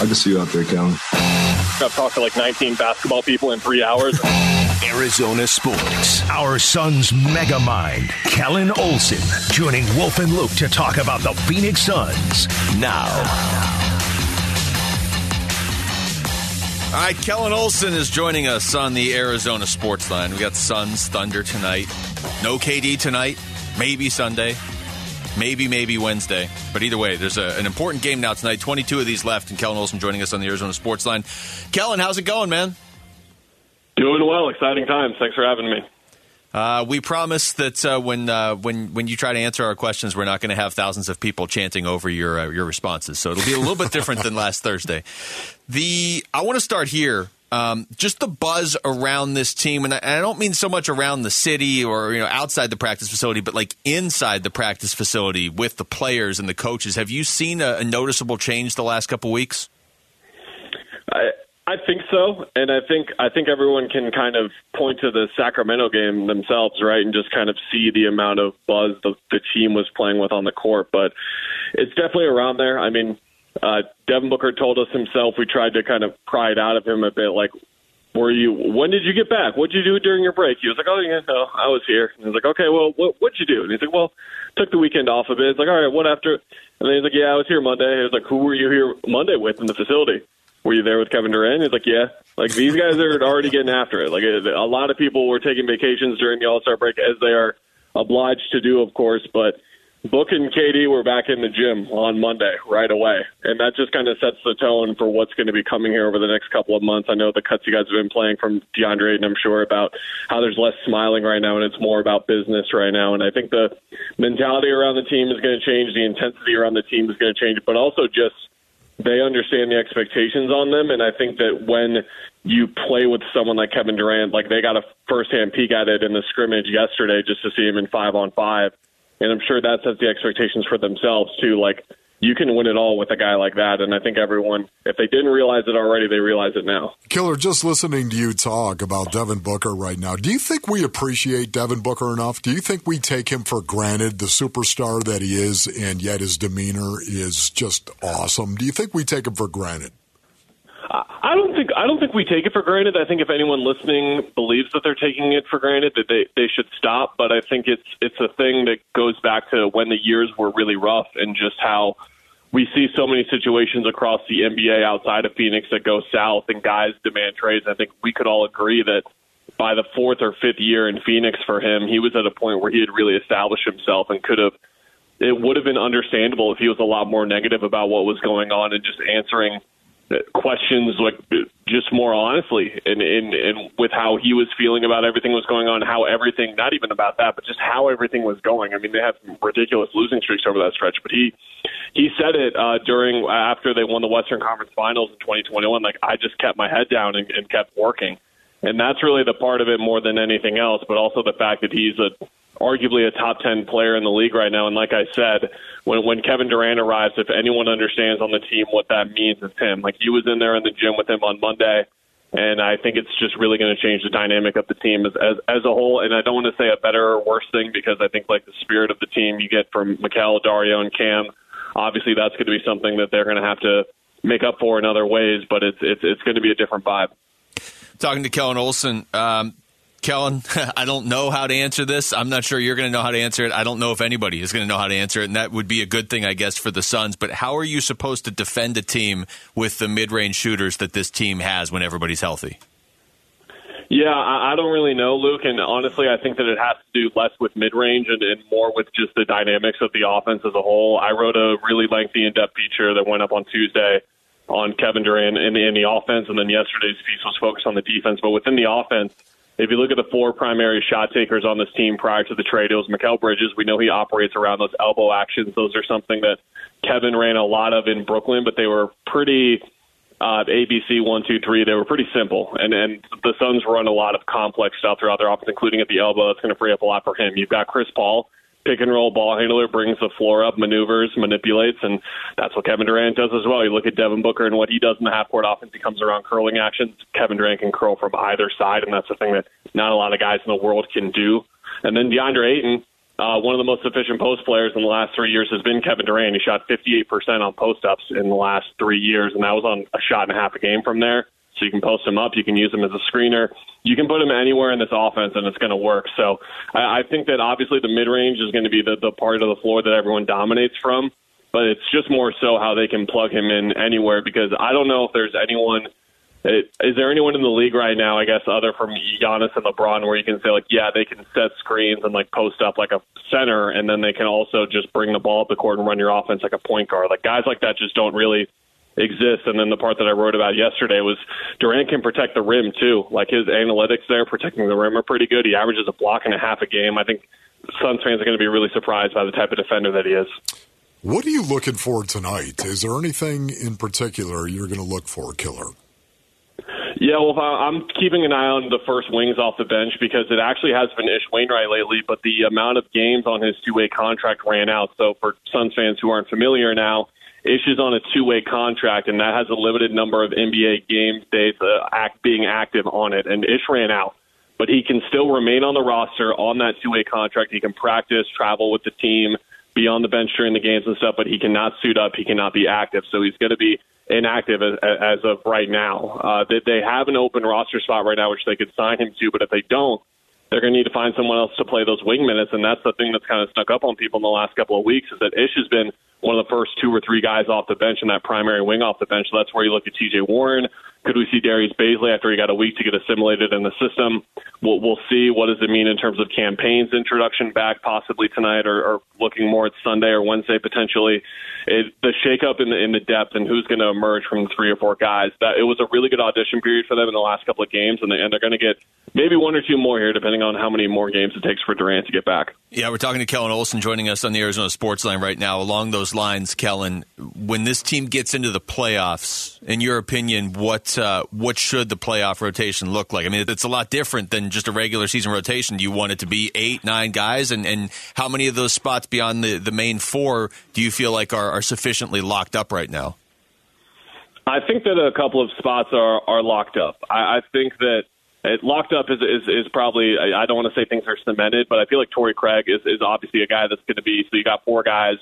I can see you out there, Kellen. I've talked to like 19 basketball people in three hours. Arizona Sports. Our Suns mega mind, Kellen Olson, joining Wolf and Luke to talk about the Phoenix Suns now. All right, Kellen Olson is joining us on the Arizona Sports Line. We got Suns Thunder tonight. No KD tonight. Maybe Sunday. Maybe, maybe Wednesday. But either way, there's a, an important game now tonight. 22 of these left, and Kellen Olson joining us on the Arizona Sports Line. Kellen, how's it going, man? Doing well. Exciting times. Thanks for having me. Uh, we promise that uh, when uh, when when you try to answer our questions, we're not going to have thousands of people chanting over your uh, your responses. So it'll be a little bit different than last Thursday. The I want to start here. Um, just the buzz around this team, and I, and I, don't mean so much around the city or you know outside the practice facility, but like inside the practice facility with the players and the coaches. Have you seen a, a noticeable change the last couple weeks? I, I think so, and I think I think everyone can kind of point to the Sacramento game themselves, right, and just kind of see the amount of buzz the, the team was playing with on the court. But it's definitely around there. I mean, uh, Devin Booker told us himself. We tried to kind of pry it out of him a bit, like, "Were you? When did you get back? What did you do during your break?" He was like, "Oh yeah, no, I was here." And he was like, "Okay, well, what what'd you do?" And he's like, "Well, took the weekend off a bit." He's like, "All right, what after?" And then he's like, "Yeah, I was here Monday." He was like, "Who were you here Monday with in the facility?" were you there with Kevin Durant? He's like, yeah. Like these guys are already getting after it. Like a lot of people were taking vacations during the All Star break, as they are obliged to do, of course. But Book and KD were back in the gym on Monday right away, and that just kind of sets the tone for what's going to be coming here over the next couple of months. I know the cuts you guys have been playing from DeAndre, and I'm sure about how there's less smiling right now, and it's more about business right now. And I think the mentality around the team is going to change, the intensity around the team is going to change, but also just they understand the expectations on them, and I think that when you play with someone like Kevin Durant, like they got a firsthand peek at it in the scrimmage yesterday, just to see him in five on five, and I'm sure that sets the expectations for themselves too. Like you can win it all with a guy like that. And I think everyone, if they didn't realize it already, they realize it now. Killer, just listening to you talk about Devin Booker right now, do you think we appreciate Devin Booker enough? Do you think we take him for granted, the superstar that he is, and yet his demeanor is just awesome? Do you think we take him for granted? I don't think I don't think we take it for granted. I think if anyone listening believes that they're taking it for granted, that they they should stop. But I think it's it's a thing that goes back to when the years were really rough and just how we see so many situations across the NBA outside of Phoenix that go south and guys demand trades. I think we could all agree that by the fourth or fifth year in Phoenix for him, he was at a point where he had really established himself and could have. It would have been understandable if he was a lot more negative about what was going on and just answering questions like just more honestly and, and and with how he was feeling about everything was going on how everything not even about that but just how everything was going. I mean they had ridiculous losing streaks over that stretch but he he said it uh during after they won the western conference finals in 2021 like i just kept my head down and, and kept working and that's really the part of it more than anything else but also the fact that he's a arguably a top 10 player in the league right now. And like I said, when, when Kevin Durant arrives, if anyone understands on the team what that means, it's him. Like he was in there in the gym with him on Monday. And I think it's just really going to change the dynamic of the team as, as as a whole. And I don't want to say a better or worse thing because I think like the spirit of the team you get from Mikal, Dario, and Cam, obviously that's going to be something that they're going to have to make up for in other ways. But it's it's it's going to be a different vibe. Talking to Kellen Olson, um, Kellen, I don't know how to answer this. I'm not sure you're going to know how to answer it. I don't know if anybody is going to know how to answer it, and that would be a good thing, I guess, for the Suns. But how are you supposed to defend a team with the mid range shooters that this team has when everybody's healthy? Yeah, I don't really know, Luke. And honestly, I think that it has to do less with mid range and, and more with just the dynamics of the offense as a whole. I wrote a really lengthy, in depth feature that went up on Tuesday on Kevin Durant in, in the offense, and then yesterday's piece was focused on the defense. But within the offense, if you look at the four primary shot takers on this team prior to the trade, it was Mikal Bridges. We know he operates around those elbow actions. Those are something that Kevin ran a lot of in Brooklyn, but they were pretty uh, ABC one two three. They were pretty simple, and and the Suns run a lot of complex stuff throughout their offense, including at the elbow. That's going to free up a lot for him. You've got Chris Paul pick and roll ball handler, brings the floor up, maneuvers, manipulates, and that's what Kevin Durant does as well. You look at Devin Booker and what he does in the half court offense. He comes around curling actions. Kevin Durant can curl from either side, and that's the thing that not a lot of guys in the world can do. And then DeAndre Ayton, uh, one of the most efficient post players in the last three years has been Kevin Durant. He shot 58% on post ups in the last three years, and that was on a shot and a half a game from there. So you can post him up, you can use him as a screener, you can put him anywhere in this offense, and it's going to work. So I, I think that obviously the mid range is going to be the, the part of the floor that everyone dominates from, but it's just more so how they can plug him in anywhere because I don't know if there's anyone eh, is there anyone in the league right now, I guess, other from Giannis and LeBron, where you can say like, yeah, they can set screens and like post up like a center, and then they can also just bring the ball up the court and run your offense like a point guard. Like guys like that just don't really exist. And then the part that I wrote about yesterday was Durant can protect the rim too. Like his analytics there, protecting the rim are pretty good. He averages a block and a half a game. I think Suns fans are going to be really surprised by the type of defender that he is. What are you looking for tonight? Is there anything in particular you're going to look for, Killer? Yeah, well, I'm keeping an eye on the first wings off the bench because it actually has been Ish Wainwright lately, but the amount of games on his two way contract ran out. So for Suns fans who aren't familiar now, Ish is on a two way contract, and that has a limited number of NBA game days uh, act, being active on it. And Ish ran out, but he can still remain on the roster on that two way contract. He can practice, travel with the team, be on the bench during the games and stuff, but he cannot suit up. He cannot be active. So he's going to be inactive as, as of right now. Uh, they have an open roster spot right now, which they could sign him to, but if they don't, they're going to need to find someone else to play those wing minutes, and that's the thing that's kind of stuck up on people in the last couple of weeks is that Ish has been one of the first two or three guys off the bench in that primary wing off the bench. So that's where you look at T.J. Warren. Could we see Darius Bazley after he got a week to get assimilated in the system? We'll, we'll see. What does it mean in terms of Cam Payne's introduction back possibly tonight, or, or looking more at Sunday or Wednesday potentially? It, the shakeup in the in the depth and who's going to emerge from three or four guys. That it was a really good audition period for them in the last couple of games, and, they, and they're going to get maybe one or two more here, depending on how many more games it takes for Durant to get back. Yeah, we're talking to Kellen Olson joining us on the Arizona Sports Line right now. Along those lines, Kellen, when this team gets into the playoffs, in your opinion, what uh, what should the playoff rotation look like? I mean, it's a lot different than just a regular season rotation. Do you want it to be eight, nine guys, and, and how many of those spots beyond the, the main four do you feel like are, are sufficiently locked up right now? I think that a couple of spots are are locked up. I, I think that it, locked up is, is is probably I don't want to say things are cemented, but I feel like Torrey Craig is is obviously a guy that's going to be. So you got four guys.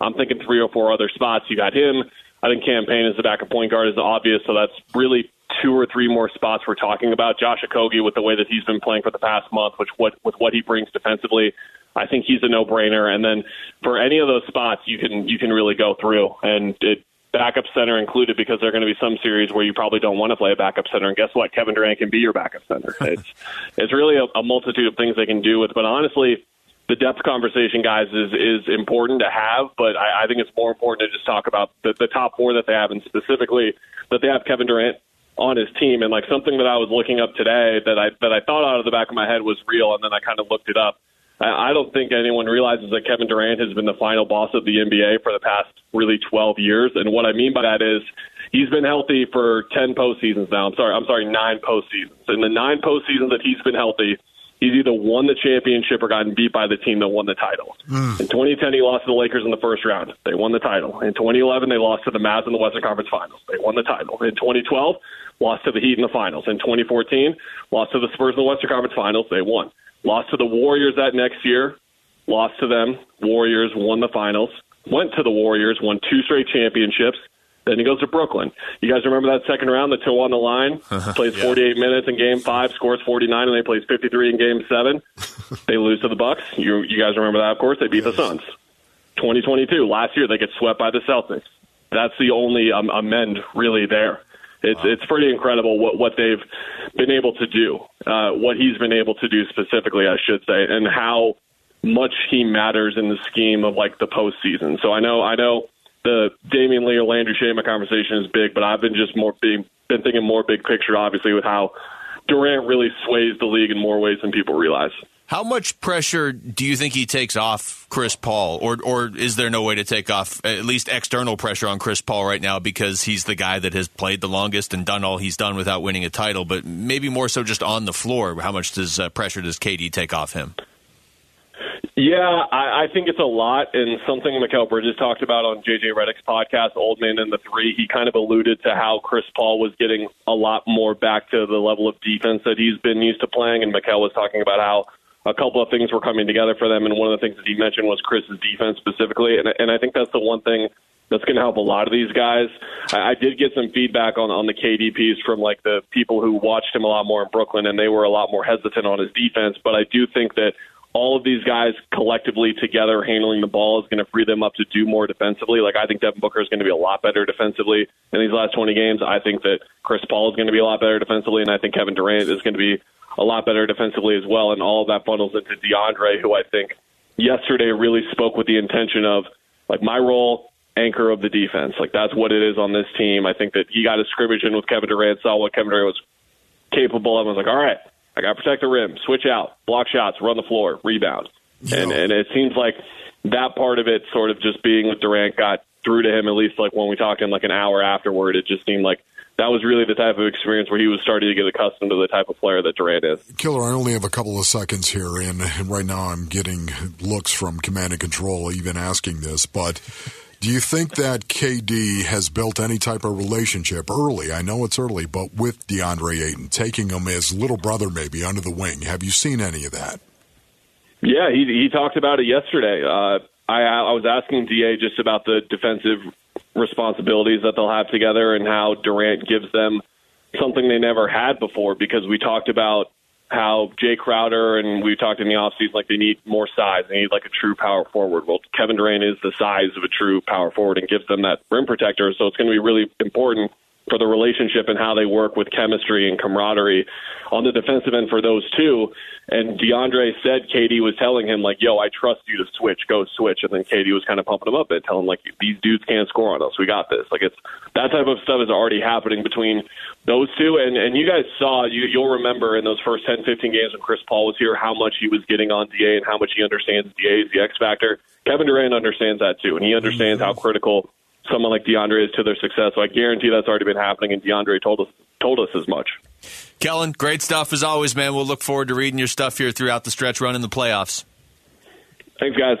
I'm thinking three or four other spots. You got him. I think Cam Payne as the backup point guard is obvious, so that's really two or three more spots we're talking about. Josh Okogie with the way that he's been playing for the past month, which what with what he brings defensively, I think he's a no brainer. And then for any of those spots, you can you can really go through and it backup center included because there are going to be some series where you probably don't want to play a backup center. And guess what? Kevin Durant can be your backup center. it's it's really a, a multitude of things they can do with. But honestly, the depth conversation, guys, is is important to have. But I, I think it's more important to just talk about the, the top four that they have, and specifically that they have Kevin Durant on his team. And like something that I was looking up today that I that I thought out of the back of my head was real, and then I kind of looked it up I don't think anyone realizes that Kevin Durant has been the final boss of the NBA for the past really 12 years. And what I mean by that is he's been healthy for 10 postseasons now. I'm sorry, I'm sorry, nine postseasons. In the nine postseasons that he's been healthy, he's either won the championship or gotten beat by the team that won the title. Mm. In 2010, he lost to the Lakers in the first round. They won the title. In 2011, they lost to the Mavs in the Western Conference Finals. They won the title. In 2012, lost to the Heat in the finals. In 2014, lost to the Spurs in the Western Conference Finals. They won. Lost to the Warriors that next year. Lost to them. Warriors won the finals. Went to the Warriors, won two straight championships. Then he goes to Brooklyn. You guys remember that second round, the toe on the line? plays 48 minutes in game five, scores 49, and they plays 53 in game seven. they lose to the Bucks. You, you guys remember that, of course. They beat yes. the Suns. 2022, last year, they get swept by the Celtics. That's the only um, amend really there. It's wow. it's pretty incredible what what they've been able to do, uh, what he's been able to do specifically, I should say, and how much he matters in the scheme of like the postseason. So I know I know the Damion Lee or Landry Shamet conversation is big, but I've been just more being been thinking more big picture, obviously, with how Durant really sways the league in more ways than people realize. How much pressure do you think he takes off Chris Paul, or or is there no way to take off at least external pressure on Chris Paul right now because he's the guy that has played the longest and done all he's done without winning a title, but maybe more so just on the floor? How much does uh, pressure does KD take off him? Yeah, I, I think it's a lot, and something Mikal Bridges talked about on JJ Redick's podcast, Old Man and the Three. He kind of alluded to how Chris Paul was getting a lot more back to the level of defense that he's been used to playing, and Mikal was talking about how a couple of things were coming together for them, and one of the things that he mentioned was Chris's defense specifically, and and I think that's the one thing that's going to help a lot of these guys. I, I did get some feedback on on the KDPs from like the people who watched him a lot more in Brooklyn, and they were a lot more hesitant on his defense. But I do think that all of these guys collectively together handling the ball is going to free them up to do more defensively. Like I think Devin Booker is going to be a lot better defensively in these last 20 games. I think that Chris Paul is going to be a lot better defensively, and I think Kevin Durant is going to be a lot better defensively as well. And all of that bundles into DeAndre, who I think yesterday really spoke with the intention of like my role anchor of the defense. Like that's what it is on this team. I think that he got a scrimmage in with Kevin Durant, saw what Kevin Durant was capable of, and was like, all right, I got to protect the rim, switch out, block shots, run the floor, rebound. And and it seems like that part of it, sort of just being with Durant, got through to him. At least like when we talked him, like an hour afterward, it just seemed like that was really the type of experience where he was starting to get accustomed to the type of player that Durant is. Killer, I only have a couple of seconds here, and, and right now I'm getting looks from command and control, even asking this, but. Do you think that KD has built any type of relationship early? I know it's early, but with DeAndre Ayton, taking him as little brother maybe under the wing. Have you seen any of that? Yeah, he he talked about it yesterday. Uh, I I was asking Da just about the defensive responsibilities that they'll have together and how Durant gives them something they never had before because we talked about how Jae Crowder and we talked in the offseason like they need more size. They need like a true power forward. Well, Kevin Durant is the size of a true power forward and gives them that rim protector. So it's going to be really important for the relationship and how they work with chemistry and camaraderie on the defensive end for those two. And DeAndre said KD was telling him like, "Yo, I trust you to switch, go switch." And then KD was kind of pumping him up and telling him like, "These dudes can't score on us. We got this." Like it's that type of stuff is already happening between those two. And and you guys saw you you'll remember in those first 10, 15 games when Chris Paul was here how much he was getting on Da and how much he understands Da is the X factor. Kevin Durant understands that too, and he understands mm-hmm. how critical someone like DeAndre is to their success. So I guarantee that's already been happening, and DeAndre told us told us as much. Kellen, great stuff as always, man. We'll look forward to reading your stuff here throughout the stretch run in the playoffs. Thanks, guys.